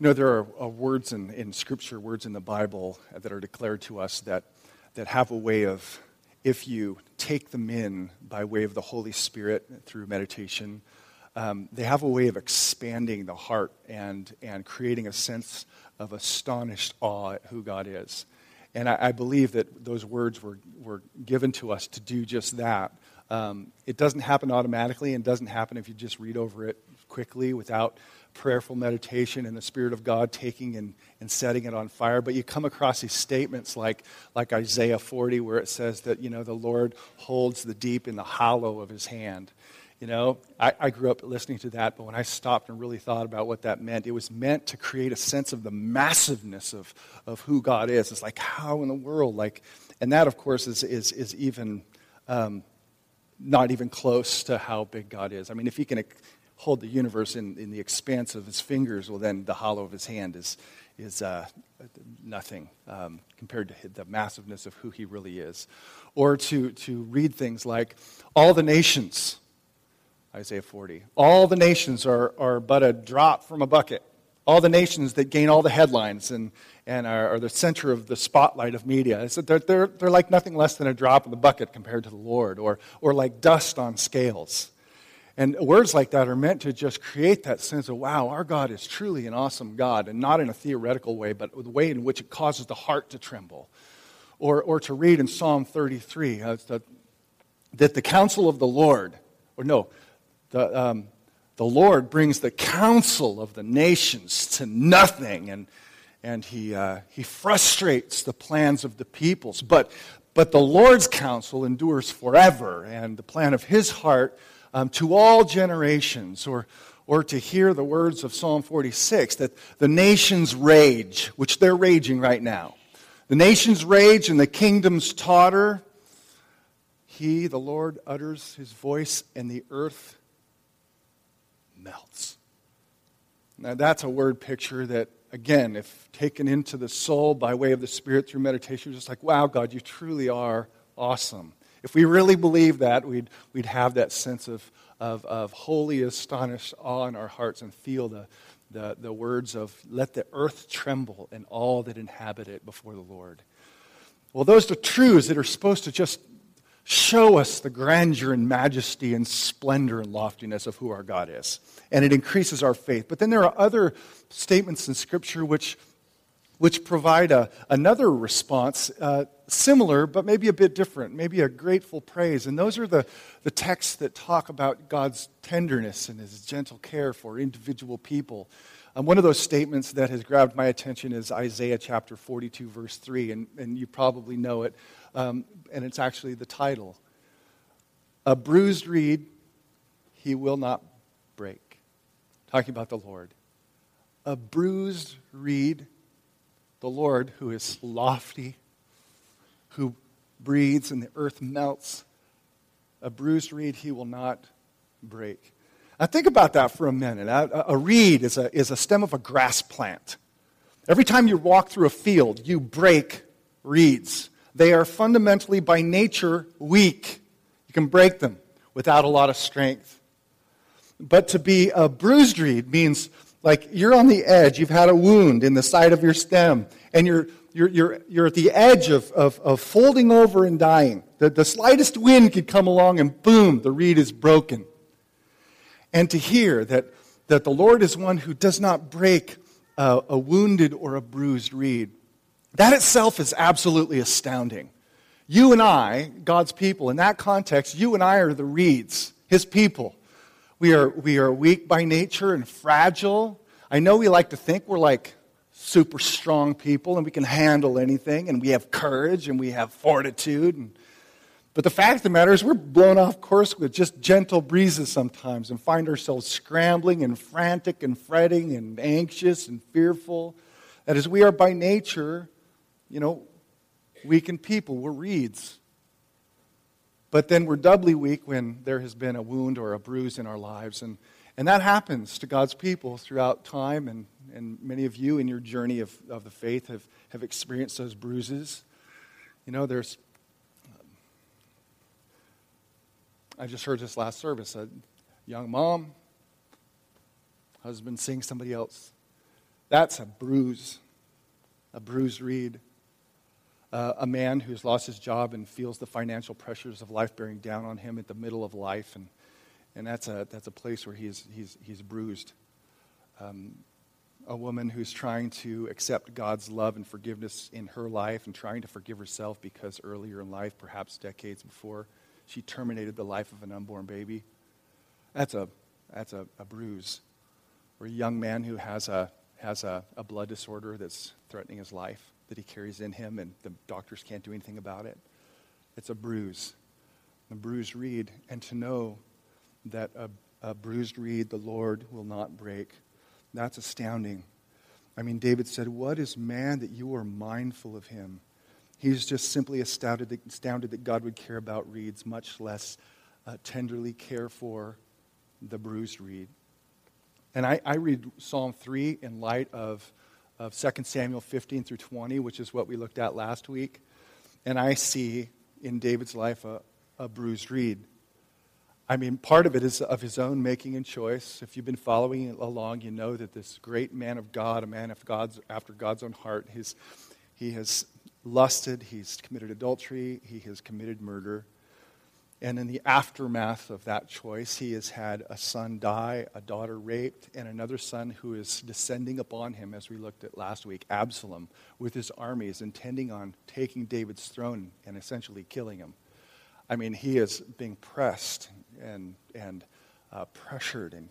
You know, there are uh, words in, in Scripture, words in the Bible that are declared to us that, that have a way of, if you take them in by way of the Holy Spirit through meditation, um, they have a way of expanding the heart and, and creating a sense of astonished awe at who God is. And I, I believe that those words were, were given to us to do just that. Um, it doesn't happen automatically and doesn't happen if you just read over it quickly without prayerful meditation and the Spirit of God taking and, and setting it on fire. But you come across these statements like, like Isaiah 40, where it says that, you know, the Lord holds the deep in the hollow of his hand. You know, I, I grew up listening to that, but when I stopped and really thought about what that meant, it was meant to create a sense of the massiveness of, of who God is. It's like, how in the world? Like, and that, of course, is, is, is even um, not even close to how big God is. I mean, if he can hold the universe in, in the expanse of his fingers, well, then the hollow of his hand is, is uh, nothing um, compared to the massiveness of who he really is. Or to, to read things like, all the nations Isaiah 40. All the nations are, are but a drop from a bucket. All the nations that gain all the headlines and, and are, are the center of the spotlight of media. They're, they're, they're like nothing less than a drop in the bucket compared to the Lord, or, or like dust on scales. And words like that are meant to just create that sense of, wow, our God is truly an awesome God, and not in a theoretical way, but the way in which it causes the heart to tremble. Or, or to read in Psalm 33 uh, the, that the counsel of the Lord, or no, the, um, the Lord brings the counsel of the nations to nothing, and, and he, uh, he frustrates the plans of the peoples. But, but the Lord's counsel endures forever, and the plan of his heart um, to all generations. Or, or to hear the words of Psalm 46 that the nations rage, which they're raging right now. The nations rage and the kingdoms totter. He, the Lord, utters his voice, and the earth melts. Now, that's a word picture that, again, if taken into the soul by way of the Spirit through meditation, you're just like, wow, God, you truly are awesome. If we really believe that, we'd, we'd have that sense of, of, of holy, astonished awe in our hearts and feel the, the, the words of, let the earth tremble and all that inhabit it before the Lord. Well, those are truths that are supposed to just show us the grandeur and majesty and splendor and loftiness of who our God is. And it increases our faith. But then there are other statements in Scripture which, which provide a, another response, uh, similar, but maybe a bit different, maybe a grateful praise. And those are the, the texts that talk about God's tenderness and his gentle care for individual people. Um, one of those statements that has grabbed my attention is Isaiah chapter 42, verse 3, and, and you probably know it um, and it's actually the title. A bruised reed he will not break. Talking about the Lord. A bruised reed, the Lord who is lofty, who breathes and the earth melts. A bruised reed he will not break. Now, think about that for a minute. A, a, reed is a, is a stem of a grass plant. Every time you walk through a field, you break reeds. They are fundamentally, by nature, weak. You can break them without a lot of strength. But to be a bruised reed means like you're on the edge, you've had a wound in the side of your stem, and you're, you're, you're, you're at the edge of, of, of folding over and dying. The, the slightest wind could come along, and boom, the reed is broken. And to hear that, that the Lord is one who does not break a, a wounded or a bruised reed, that itself is absolutely astounding. You and I, God's people, in that context, you and I are the reeds, His people. We are, we are weak by nature and fragile. I know we like to think we're like super strong people and we can handle anything and we have courage and we have fortitude. And, but the fact of the matter is, we're blown off course with just gentle breezes sometimes and find ourselves scrambling and frantic and fretting and anxious and fearful. That is, we are by nature you know, weakened people. We're reeds. But then we're doubly weak when there has been a wound or a bruise in our lives. And, and that happens to God's people throughout time. And, and many of you in your journey of, of the faith have, have experienced those bruises. You know, there's. I just heard this last service. A young mom, husband seeing somebody else That's a bruise, a bruised reed. Uh, a man who's lost his job and feels the financial pressures of life bearing down on him at the middle of life. And, and that's, a, that's a place where he's, he's, he's bruised. Um, a woman who's trying to accept God's love and forgiveness in her life and trying to forgive herself because earlier in life, perhaps decades before, she terminated the life of an unborn baby. That's a, that's a, a bruise. Or a young man who has, a, has a, a blood disorder that's threatening his life that he carries in him and the doctors can't do anything about it. It's a bruise, a bruised reed. And to know that a, a bruised reed the Lord will not break, that's astounding. I mean, David said, What is man that you are mindful of him? He's just simply astounded, astounded that God would care about reeds, much less uh, tenderly care for the bruised reed. And I, I, read Psalm 3 in light of, of 2 Samuel 15 through 20, which is what we looked at last week. And I see in David's life a, a bruised reed. I mean, part of it is of his own making and choice. If you've been following along, you know that this great man of God, a man of God's, after God's own heart, his, he has lusted, he's committed adultery, he has committed murder. And in the aftermath of that choice, he has had a son die, a daughter raped, and another son who is descending upon him, as we looked at last week, Absalom, with his armies, intending on taking David's throne and essentially killing him. I mean, he is being pressed and, and uh, pressured and,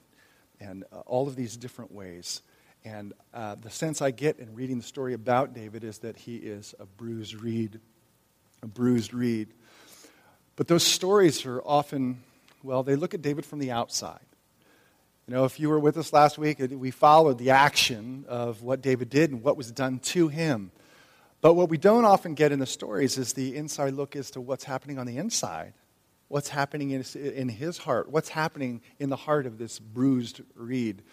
and uh, all of these different ways. And uh, the sense I get in reading the story about David is that he is a bruised reed, a bruised reed. But those stories are often, well, they look at David from the outside. You know, if you were with us last week, we followed the action of what David did and what was done to him. But what we don't often get in the stories is the inside look as to what's happening on the inside. What's happening in his, in his heart? What's happening in the heart of this bruised reed?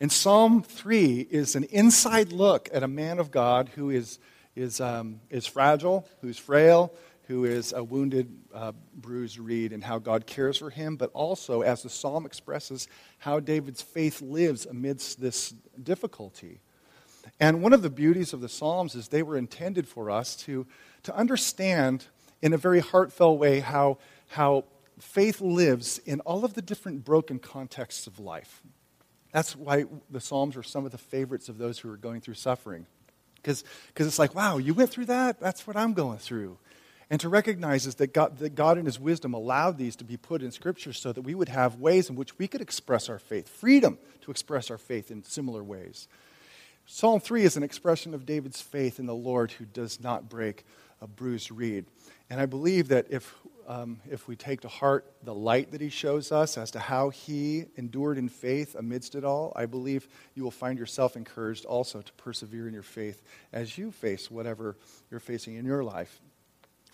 And Psalm 3 is an inside look at a man of God who is, is, um, is fragile, who's frail, who is a wounded, uh, bruised reed, and how God cares for him, but also, as the psalm expresses, how David's faith lives amidst this difficulty. And one of the beauties of the Psalms is they were intended for us to, to understand in a very heartfelt way how, how faith lives in all of the different broken contexts of life. That's why the Psalms are some of the favorites of those who are going through suffering. Because it's like, wow, you went through that? That's what I'm going through. And to recognize is that God, that God in His wisdom allowed these to be put in Scripture so that we would have ways in which we could express our faith, freedom to express our faith in similar ways. Psalm 3 is an expression of David's faith in the Lord who does not break a bruised reed. And I believe that if um, if we take to heart the light that he shows us as to how he endured in faith amidst it all, I believe you will find yourself encouraged also to persevere in your faith as you face whatever you're facing in your life.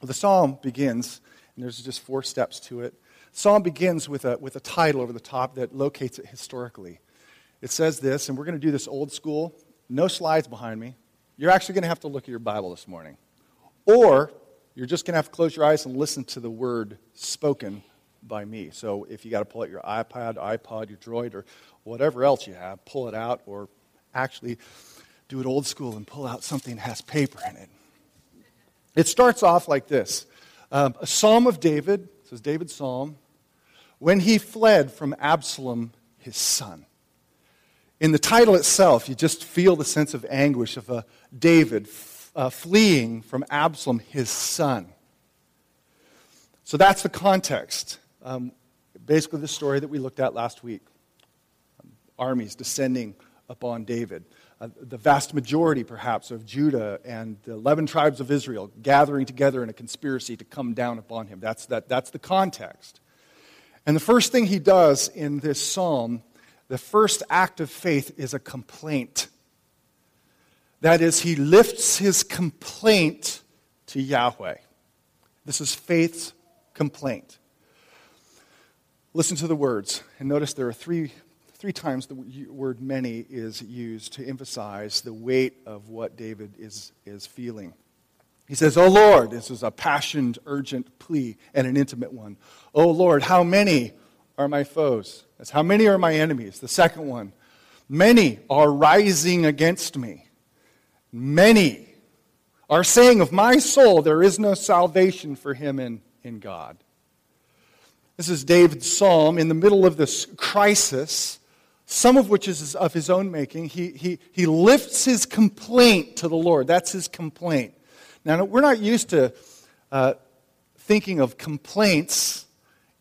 Well, the psalm begins, and there's just four steps to it. Psalm begins with a, with a title over the top that locates it historically. It says this, and we're going to do this old school, no slides behind me. You're actually going to have to look at your Bible this morning. Or you're just going to have to close your eyes and listen to the word spoken by me. So if you got to pull out your iPad, iPod, your Droid, or whatever else you have, pull it out, or actually do it old school and pull out something that has paper in it. It starts off like this um, A psalm of David, this is David's psalm, when he fled from Absalom, his son. In the title itself, you just feel the sense of anguish of a David uh, fleeing from Absalom, his son. So that's the context. Um, basically, the story that we looked at last week armies descending upon David. Uh, the vast majority, perhaps, of Judah and the 11 tribes of Israel gathering together in a conspiracy to come down upon him. That's, that, that's the context. And the first thing he does in this psalm, the first act of faith, is a complaint. That is, he lifts his complaint to Yahweh. This is faith's complaint. Listen to the words, and notice there are three, three times the word many is used to emphasize the weight of what David is, is feeling. He says, Oh Lord, this is a passionate, urgent plea and an intimate one. Oh Lord, how many are my foes? That's how many are my enemies. The second one, Many are rising against me. Many are saying of my soul, there is no salvation for him in, in God. This is David's psalm in the middle of this crisis, some of which is of his own making. He, he, he lifts his complaint to the Lord. That's his complaint. Now, we're not used to uh, thinking of complaints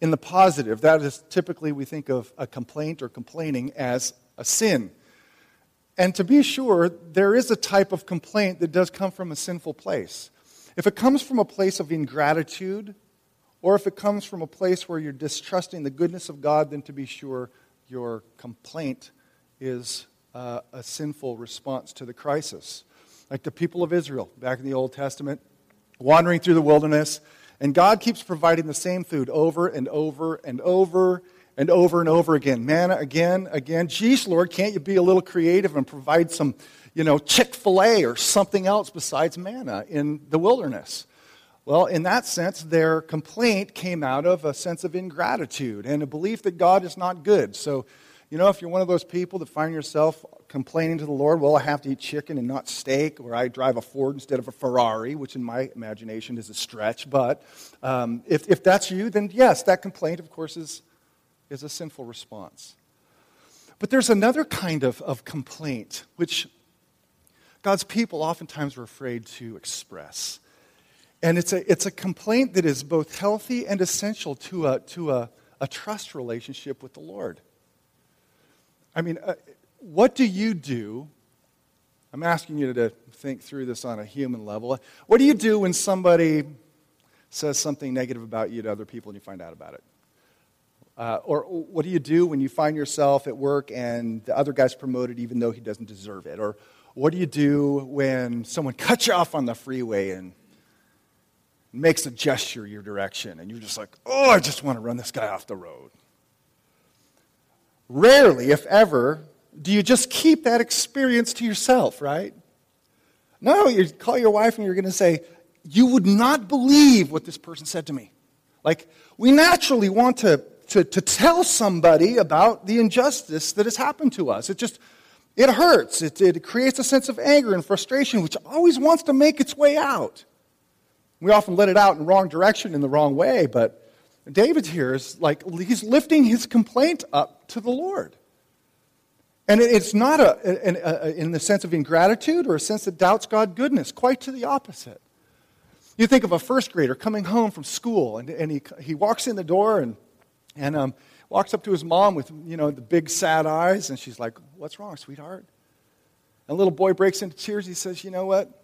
in the positive. That is typically we think of a complaint or complaining as a sin. And to be sure, there is a type of complaint that does come from a sinful place. If it comes from a place of ingratitude, or if it comes from a place where you're distrusting the goodness of God, then to be sure, your complaint is uh, a sinful response to the crisis. Like the people of Israel back in the Old Testament, wandering through the wilderness, and God keeps providing the same food over and over and over and over and over again. Manna again, again. Geez, Lord, can't you be a little creative and provide some, you know, Chick fil A or something else besides manna in the wilderness? Well, in that sense, their complaint came out of a sense of ingratitude and a belief that God is not good. So, you know, if you're one of those people that find yourself complaining to the Lord, well, I have to eat chicken and not steak, or I drive a Ford instead of a Ferrari, which in my imagination is a stretch. But um, if, if that's you, then yes, that complaint, of course, is is a sinful response. But there's another kind of, of complaint which God's people oftentimes are afraid to express. And it's a, it's a complaint that is both healthy and essential to a, to a, a trust relationship with the Lord. I mean, uh, what do you do? I'm asking you to think through this on a human level. What do you do when somebody says something negative about you to other people and you find out about it? Uh, or what do you do when you find yourself at work and the other guy's promoted even though he doesn't deserve it? Or what do you do when someone cuts you off on the freeway and makes a gesture your direction and you're just like, oh, I just want to run this guy off the road? Rarely, if ever, do you just keep that experience to yourself, right? No, you call your wife and you're going to say, You would not believe what this person said to me. Like, we naturally want to to, to tell somebody about the injustice that has happened to us. It just, it hurts. It, it creates a sense of anger and frustration, which always wants to make its way out. We often let it out in the wrong direction in the wrong way, but David here is like, he's lifting his complaint up to the Lord. And it's not a, a, a, in the sense of ingratitude or a sense that doubts God's goodness, quite to the opposite. You think of a first grader coming home from school, and, and he, he walks in the door, and and um, walks up to his mom with, you know, the big sad eyes, and she's like, What's wrong, sweetheart? And the little boy breaks into tears. He says, You know what?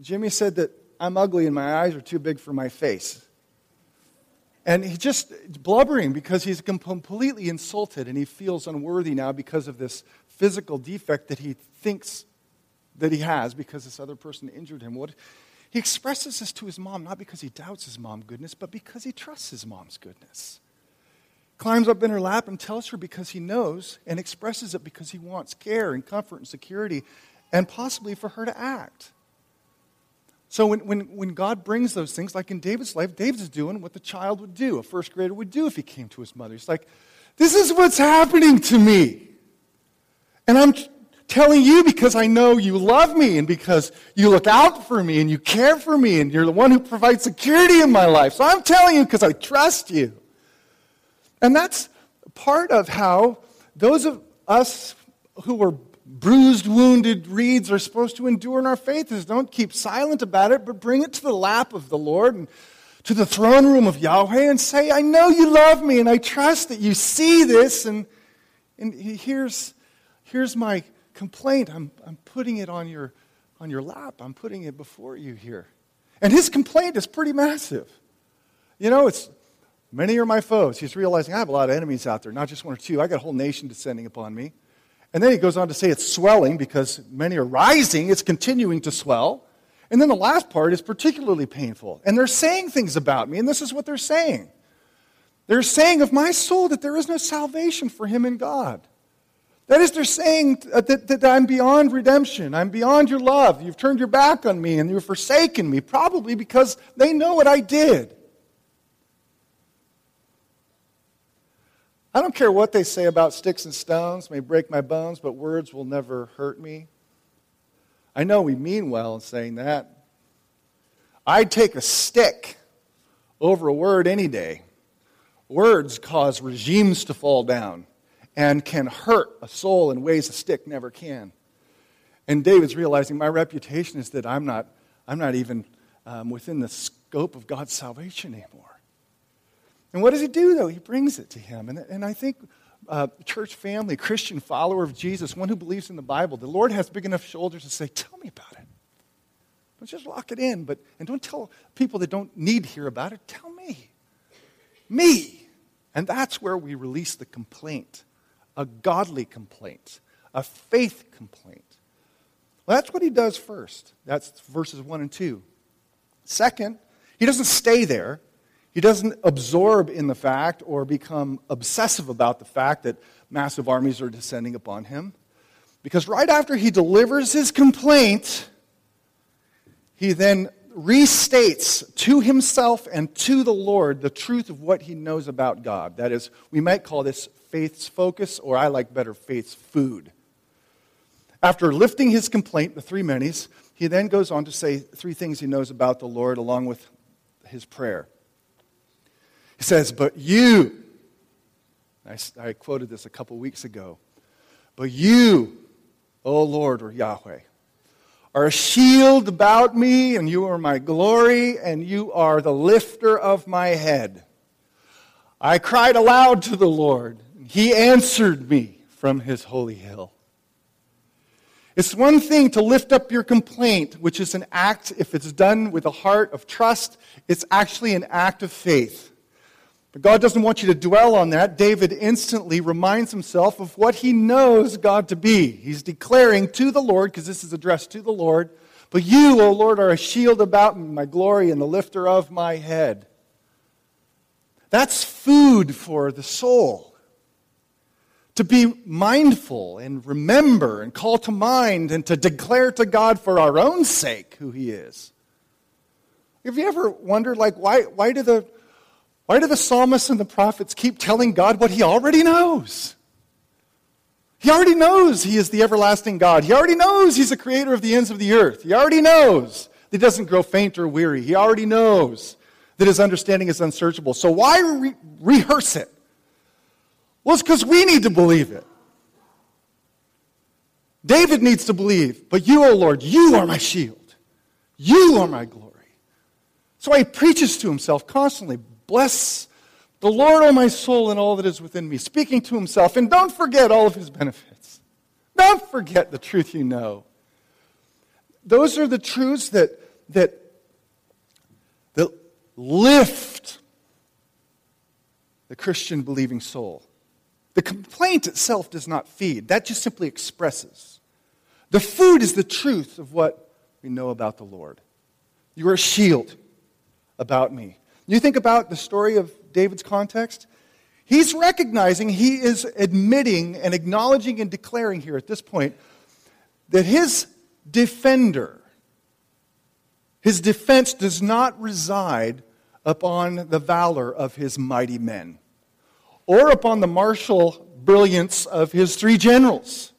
Jimmy said that I'm ugly and my eyes are too big for my face. And he's just blubbering because he's completely insulted and he feels unworthy now because of this physical defect that he thinks that he has because this other person injured him. What, he expresses this to his mom not because he doubts his mom's goodness, but because he trusts his mom's goodness climbs up in her lap and tells her because he knows and expresses it because he wants care and comfort and security and possibly for her to act. So when, when, when God brings those things, like in David's life, David's doing what the child would do, a first grader would do if he came to his mother. He's like, This is what's happening to me. And I'm telling you because I know you love me and because you look out for me and you care for me and you're the one who provides security in my life. So I'm telling you because I trust you. And that's part of how those of us who are bruised, wounded reeds are supposed to endure in our faith is don't keep silent about it, but bring it to the lap of the Lord and to the throne room of Yahweh and say, I know you love me and I trust that you see this. And, and here's, here's my complaint. I'm, I'm putting it on your, on your lap, I'm putting it before you here. And his complaint is pretty massive. You know, it's Many are my foes. He's realizing I have a lot of enemies out there, not just one or two. I got a whole nation descending upon me. And then he goes on to say it's swelling because many are rising, it's continuing to swell. And then the last part is particularly painful. And they're saying things about me, and this is what they're saying. They're saying of my soul that there is no salvation for him in God. That is, they're saying uh, that, that, I'm beyond redemption. I'm beyond your love. You've turned your back on me and you've forsaken me, probably because they know what I did. I don't care what they say about sticks and stones, may break my bones, but words will never hurt me. I know we mean well in saying that. I'd take a stick over a word any day. Words cause regimes to fall down and can hurt a soul in ways a stick never can. And David's realizing my reputation is that I'm not, I'm not even um, within the scope of God's salvation anymore. And what does he do, though? He brings it to him. And, and I think, uh, church family, Christian follower of Jesus, one who believes in the Bible, the Lord has big enough shoulders to say, Tell me about it. Don't just lock it in, but, and don't tell people that don't need to hear about it. Tell me. Me. And that's where we release the complaint a godly complaint, a faith complaint. Well, that's what he does first. That's verses 1 and 2. Second, he doesn't stay there. He doesn't absorb in the fact or become obsessive about the fact that massive armies are descending upon him. Because right after he delivers his complaint, he then restates to himself and to the Lord the truth of what he knows about God. That is, we might call this faith's focus, or I like better, faith's food. After lifting his complaint, the three many's, he then goes on to say three things he knows about the Lord along with his prayer. He says, But you, I, I quoted this a couple weeks ago, but you, O Lord or Yahweh, are a shield about me, and you are my glory, and you are the lifter of my head. I cried aloud to the Lord, and he answered me from his holy hill. It's one thing to lift up your complaint, which is an act, if it's done with a heart of trust, it's actually an act of faith. But God doesn't want you to dwell on that. David instantly reminds himself of what he knows God to be. He's declaring to the Lord, because this is addressed to the Lord, but you, O Lord, are a shield about me, my glory, and the lifter of my head. That's food for the soul. To be mindful and remember and call to mind and to declare to God for our own sake who He is. Have you ever wondered, like, why, why do the why do the psalmists and the prophets keep telling God what he already knows? He already knows he is the everlasting God. He already knows he's the creator of the ends of the earth. He already knows that he doesn't grow faint or weary. He already knows that his understanding is unsearchable. So why re- rehearse it? Well, it's because we need to believe it. David needs to believe, but you, O Lord, you are my shield. You are my glory. So he preaches to himself constantly Bless the Lord, O my soul, and all that is within me, speaking to himself. And don't forget all of his benefits. Don't forget the truth you know. Those are the truths that, that, that lift the Christian believing soul. The complaint itself does not feed, that just simply expresses. The food is the truth of what we know about the Lord. You are a shield about me. You think about the story of David's context? He's recognizing, he is admitting and acknowledging and declaring here at this point that his defender, his defense does not reside upon the valor of his mighty men or upon the martial brilliance of his three generals.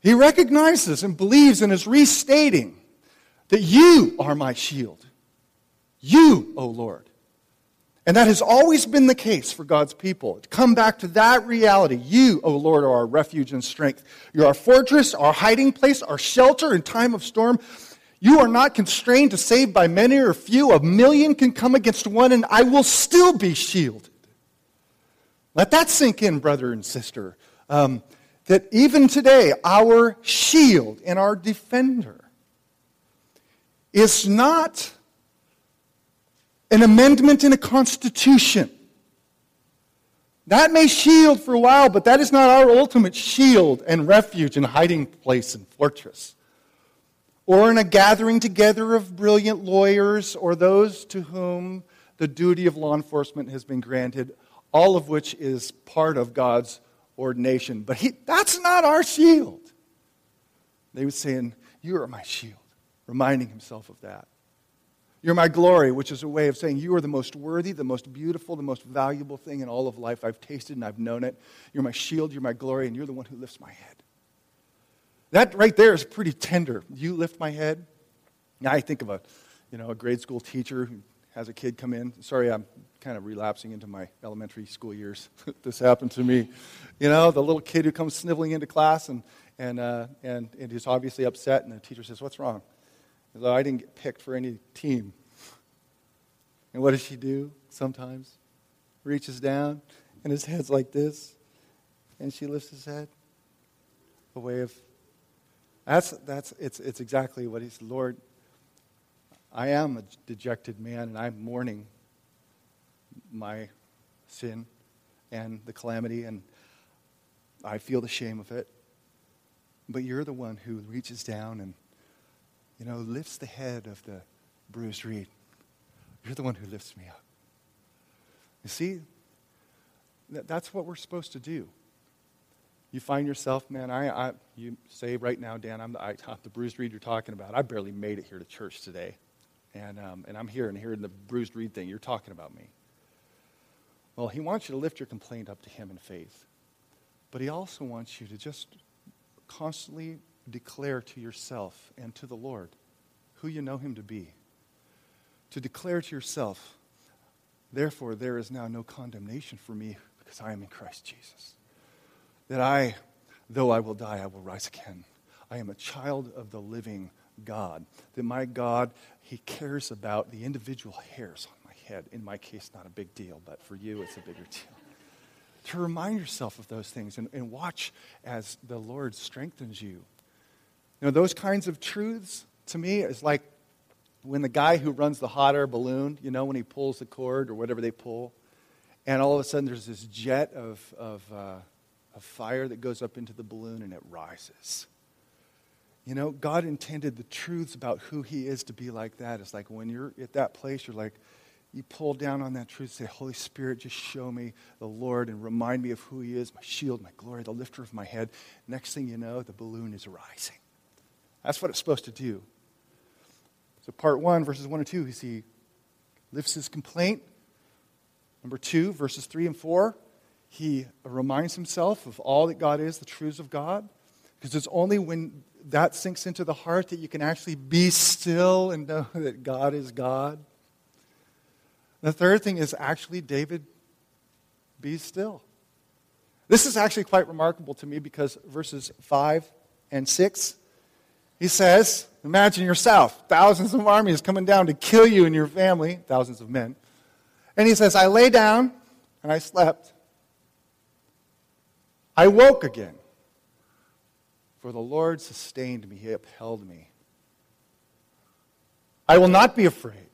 He recognizes and believes and is restating that you are my shield. You, O Lord. And that has always been the case for God's people. To come back to that reality. You, O Lord, are our refuge and strength. You're our fortress, our hiding place, our shelter in time of storm. You are not constrained to save by many or few. A million can come against one, and I will still be shielded. Let that sink in, brother and sister. Um, that even today, our shield and our defender is not an amendment in a constitution. That may shield for a while, but that is not our ultimate shield and refuge and hiding place and fortress. Or in a gathering together of brilliant lawyers or those to whom the duty of law enforcement has been granted, all of which is part of God's ordination. But he, that's not our shield. They were saying, You are my shield, reminding himself of that. You're my glory, which is a way of saying you are the most worthy, the most beautiful, the most valuable thing in all of life. I've tasted and I've known it. You're my shield, you're my glory, and you're the one who lifts my head. That right there is pretty tender. You lift my head. Now I think of a, you know, a grade school teacher who has a kid come in. Sorry, I'm kind of relapsing into my elementary school years. this happened to me. You know, the little kid who comes sniveling into class and, and, uh, and, and he's obviously upset, and the teacher says, What's wrong? Oh, I didn't get picked for any team. And what does she do sometimes? Reaches down, and his head's like this, and she lifts his head. A way of that's that's it's it's exactly what he's Lord. I am a dejected man, and I'm mourning my sin and the calamity, and I feel the shame of it. But you're the one who reaches down and, you know, lifts the head of the bruised reed. You're the one who lifts me up. You see, that's what we're supposed to do. You find yourself, man, I, I you say right now, Dan, I'm the, I, am the bruised reed you're talking about. I barely made it here to church today. And, um, and I'm here and hearing the bruised reed thing. You're talking about me. Well, he wants you to lift your complaint up to him in faith. But he also wants you to just constantly declare to yourself and to the Lord who you know him to be. To declare to yourself, therefore, there is now no condemnation for me because I am in Christ Jesus. That I, though I will die, I will rise again. I am a child of the living God. That my God, He cares about the individual hairs on my head. In my case, not a big deal, but for you, it's a bigger deal to remind yourself of those things and, and watch as the Lord strengthens you. You know, those kinds of truths to me is like when the guy who runs the hot air balloon, you know, when he pulls the cord or whatever they pull, and all of a sudden there's this jet of, of, uh, of fire that goes up into the balloon and it rises. You know, God intended the truths about who He is to be like that. It's like when you're at that place, you're like, you pull down on that truth, say, Holy Spirit, just show me the Lord and remind me of who He is, my shield, my glory, the lifter of my head. Next thing you know, the balloon is rising. That's what it's supposed to do. So, part one, verses one and two, he lifts his complaint. Number two, verses three and four, he reminds himself of all that God is, the truths of God. Because it's only when that sinks into the heart that you can actually be still and know that God is God. The third thing is actually, David, be still. This is actually quite remarkable to me because verses 5 and 6, he says, Imagine yourself, thousands of armies coming down to kill you and your family, thousands of men. And he says, I lay down and I slept. I woke again. For the Lord sustained me, He upheld me. I will not be afraid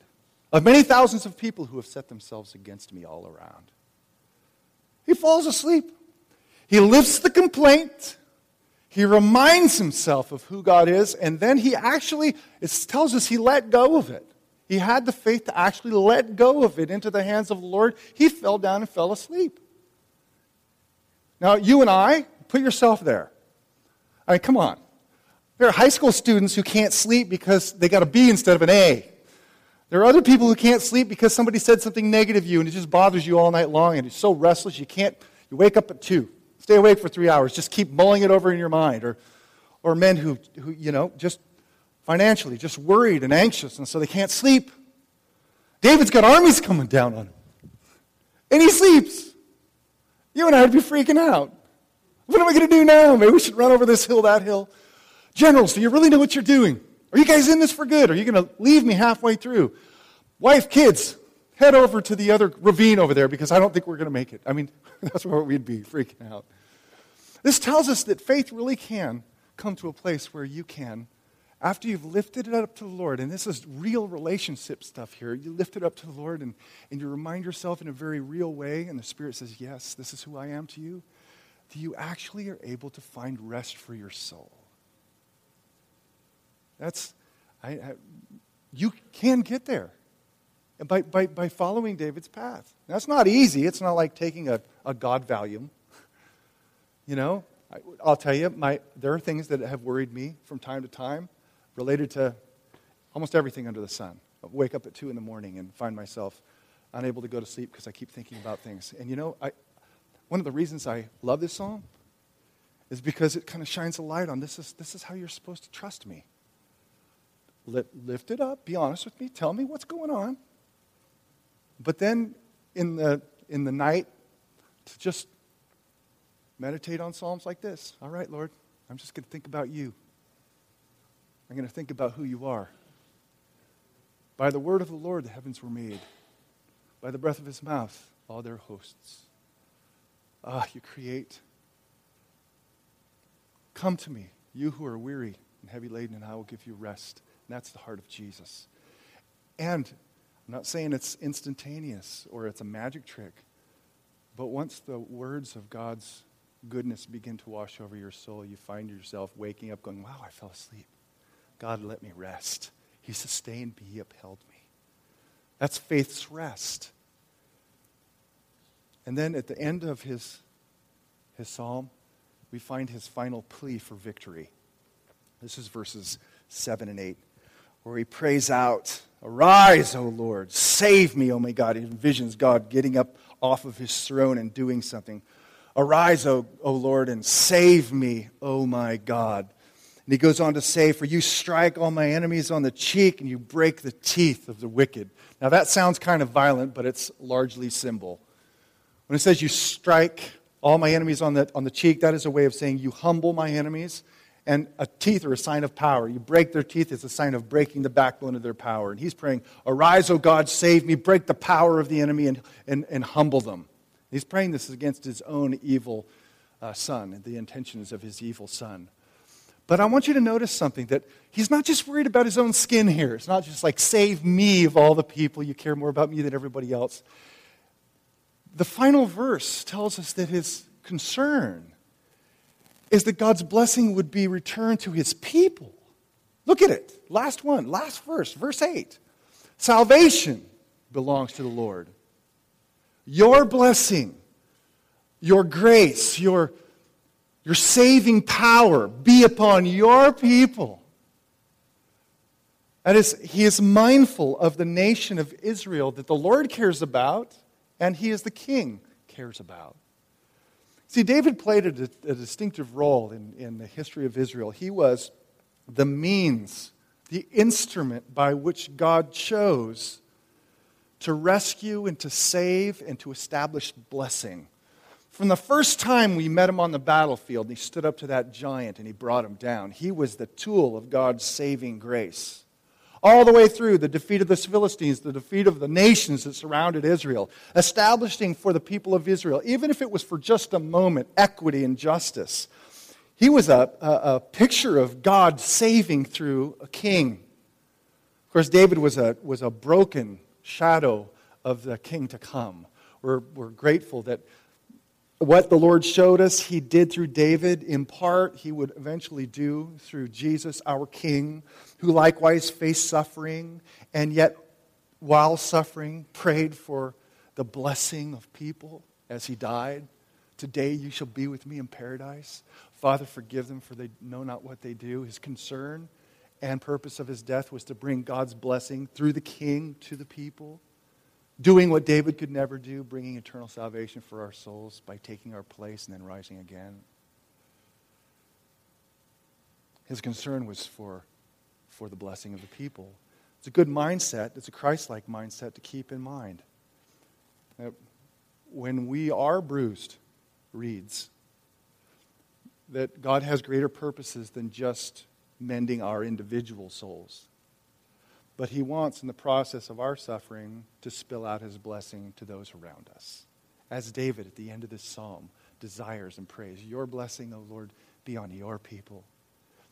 of many thousands of people who have set themselves against me all around. He falls asleep. He lifts the complaint. He reminds himself of who God is, and then he actually, it tells us he let go of it. He had the faith to actually let go of it into the hands of the Lord. He fell down and fell asleep. Now, you and I, put yourself there. I mean, come on. There are high school students who can't sleep because they got a B instead of an A. There are other people who can't sleep because somebody said something negative to you and it just bothers you all night long and it's so restless you can't, you wake up at 2. Stay awake for three hours. Just keep mulling it over in your mind. Or, or men who, who, you know, just financially, just worried and anxious and so they can't sleep. David's got armies coming down on him. And he sleeps. You and I would be freaking out. What am I going to do now? Maybe we should run over this hill, that hill. Generals, do you really know what you're doing? Are you guys in this for good? Are you going to leave me halfway through? Wife, kids, head over to the other ravine over there because I don't think we're going to make it. I mean, that's where we'd be freaking out. This tells us that faith really can come to a place where you can, after you've lifted it up to the Lord, and this is real relationship stuff here, you lift it up to the Lord and, and you remind yourself in a very real way, and the Spirit says, Yes, this is who I am to you, that you actually are able to find rest for your soul. That's, I, I, you can get there by, by, by following David's path. That's not easy. It's not like taking a, a God volume. You know, I, I'll tell you, my, there are things that have worried me from time to time related to almost everything under the sun. I wake up at 2 in the morning and find myself unable to go to sleep because I keep thinking about things. And you know, I, one of the reasons I love this psalm is because it kind of shines a light on this is, this is how you're supposed to trust me. lift it up, be honest with me, tell me what's going on. But then in the, in the night, to just meditate on Psalms like this. All right, Lord, I'm just going to think about you. I'm going to think about who you are. By the word of the Lord, the heavens were made. By the breath of his mouth, all their hosts. Ah, you create. Come to me, you who are weary and heavy laden, and I will give you rest. And that's the heart of Jesus. And I'm not saying it's instantaneous or it's a magic trick, but once the words of God's goodness begin to wash over your soul, you find yourself waking up going, Wow, I fell asleep. God let me rest. He sustained me, He upheld me. That's faith's rest. And then at the end of his, his psalm, we find his final plea for victory. This is verses 7 and 8, where he prays out, Arise, O Lord, save me, O my God. He envisions God getting up off of his throne and doing something. Arise, O, o Lord, and save me, O my God. And he goes on to say, For you strike all my enemies on the cheek and you break the teeth of the wicked. Now that sounds kind of violent, but it's largely symbol. When it says you strike all my enemies on the, on the cheek, that is a way of saying you humble my enemies. And a teeth are a sign of power. You break their teeth, it's a sign of breaking the backbone of their power. And he's praying, Arise, O God, save me, break the power of the enemy, and, and, and humble them. He's praying this against his own evil uh, son and the intentions of his evil son. But I want you to notice something that he's not just worried about his own skin here. It's not just like, save me of all the people. You care more about me than everybody else the final verse tells us that his concern is that God's blessing would be returned to his people. Look at it. Last one, last verse, verse 8. Salvation belongs to the Lord. Your blessing, your grace, your, your saving power be upon your people. That is, he is mindful of the nation of Israel that the Lord cares about and he is the king cares about. See, David played a, a distinctive role in, in the history of Israel. He was the means, the instrument by which God chose to rescue and to save and to establish blessing. From the first time we met him on the battlefield, he stood up to that giant and he brought him down. He was the tool of God's saving grace all the way through the defeat of the Philistines, the defeat of the nations that surrounded Israel, establishing for the people of Israel, even if it was for just a moment, equity and justice. He was a, a, a picture of God saving through a king. Of course, David was a, was a broken shadow of the king to come. We're, we're grateful that what the Lord showed us, He did through David. In part, He would eventually do through Jesus, our King, who likewise faced suffering and yet, while suffering, prayed for the blessing of people as He died. Today you shall be with me in paradise. Father, forgive them, for they know not what they do. His concern and purpose of His death was to bring God's blessing through the King to the people doing what David could never do, bringing eternal salvation for our souls by taking our place and then rising again. His concern was for, for the blessing of the people. It's a good mindset, it's a Christ like mindset to keep in mind. That when we are bruised reeds, that God has greater purposes than just mending our individual souls. But he wants, in the process of our suffering, to spill out his blessing to those around us. As David at the end of this psalm desires and prays, Your blessing, O Lord, be on your people.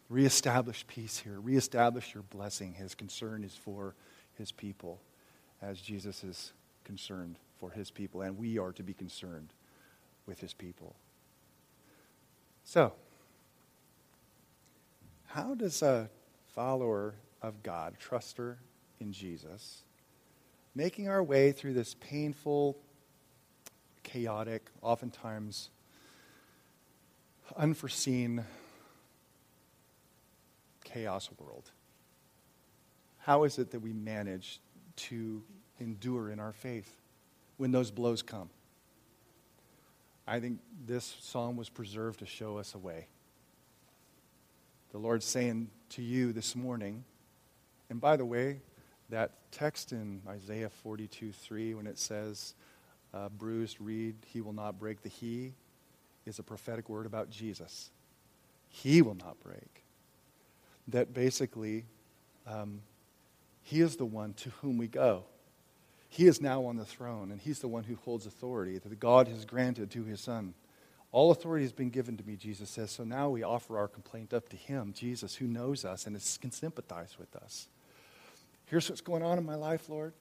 Reestablish peace here. Reestablish your blessing. His concern is for his people, as Jesus is concerned for his people, and we are to be concerned with his people. So, how does a follower of God, truster in Jesus, making our way through this painful, chaotic, oftentimes unforeseen chaos world. how is it that we manage to endure in our faith when those blows come? I think this psalm was preserved to show us a way. The Lord's saying to you this morning, and by the way, that text in Isaiah 42 3, when it says, uh, bruised reed, he will not break, the he is a prophetic word about Jesus. He will not break. That basically, um, he is the one to whom we go. He is now on the throne, and he's the one who holds authority that God has granted to his son. All authority has been given to me, Jesus says. So now we offer our complaint up to him, Jesus, who knows us and is, can sympathize with us. Here's what's going on in my life, Lord.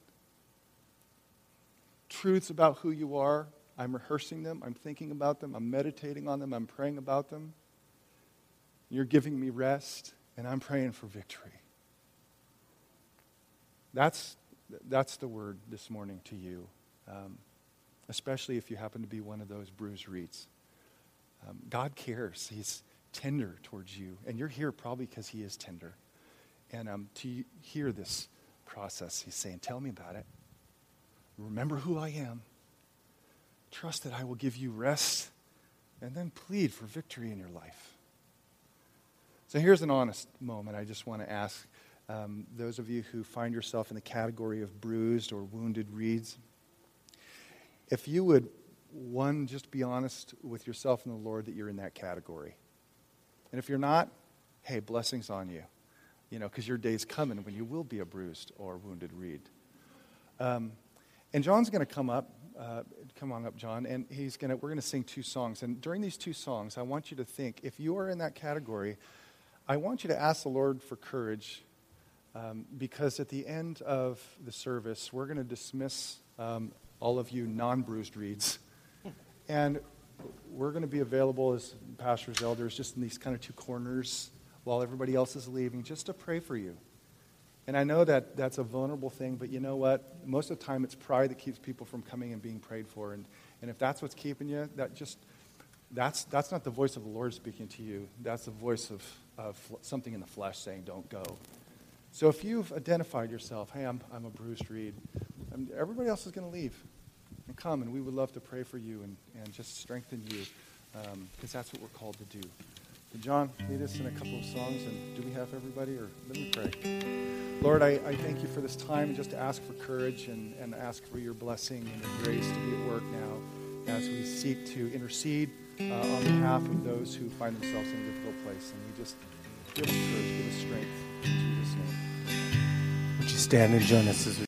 Truths about who you are. I'm rehearsing them. I'm thinking about them. I'm meditating on them. I'm praying about them. You're giving me rest, and I'm praying for victory. That's, that's the word this morning to you, um, especially if you happen to be one of those bruised reeds. Um, God cares. He's tender towards you. And you're here probably because He is tender. And um, to hear this process, He's saying, Tell me about it. Remember who I am. Trust that I will give you rest. And then plead for victory in your life. So here's an honest moment I just want to ask um, those of you who find yourself in the category of bruised or wounded reeds. If you would one, just be honest with yourself and the Lord that you're in that category. And if you're not, hey, blessings on you. You know, because your day's coming when you will be a bruised or wounded reed. Um, and John's going to come up. Uh, come on up, John. And he's going to. We're going to sing two songs. And during these two songs, I want you to think. If you are in that category, I want you to ask the Lord for courage, um, because at the end of the service, we're going to dismiss um, all of you non-bruised reeds and we're going to be available as pastors, elders, just in these kind of two corners while everybody else is leaving, just to pray for you. And I know that that's a vulnerable thing, but you know what? Most of the time, it's pride that keeps people from coming and being prayed for. And, and if that's what's keeping you, that just that's, that's not the voice of the Lord speaking to you. That's the voice of, of something in the flesh saying, don't go. So if you've identified yourself, hey, I'm, I'm a bruised reed, everybody else is going to leave and come, and we would love to pray for you and, and just strengthen you because um, that's what we're called to do. But John, lead us in a couple of songs, and do we have everybody, or let me pray. Lord, I, I thank you for this time, and just to ask for courage and, and ask for your blessing and your grace to be at work now as we seek to intercede uh, on behalf of those who find themselves in a difficult place. And we just give us courage, give us strength. In Jesus' name. Would you stand and join us as we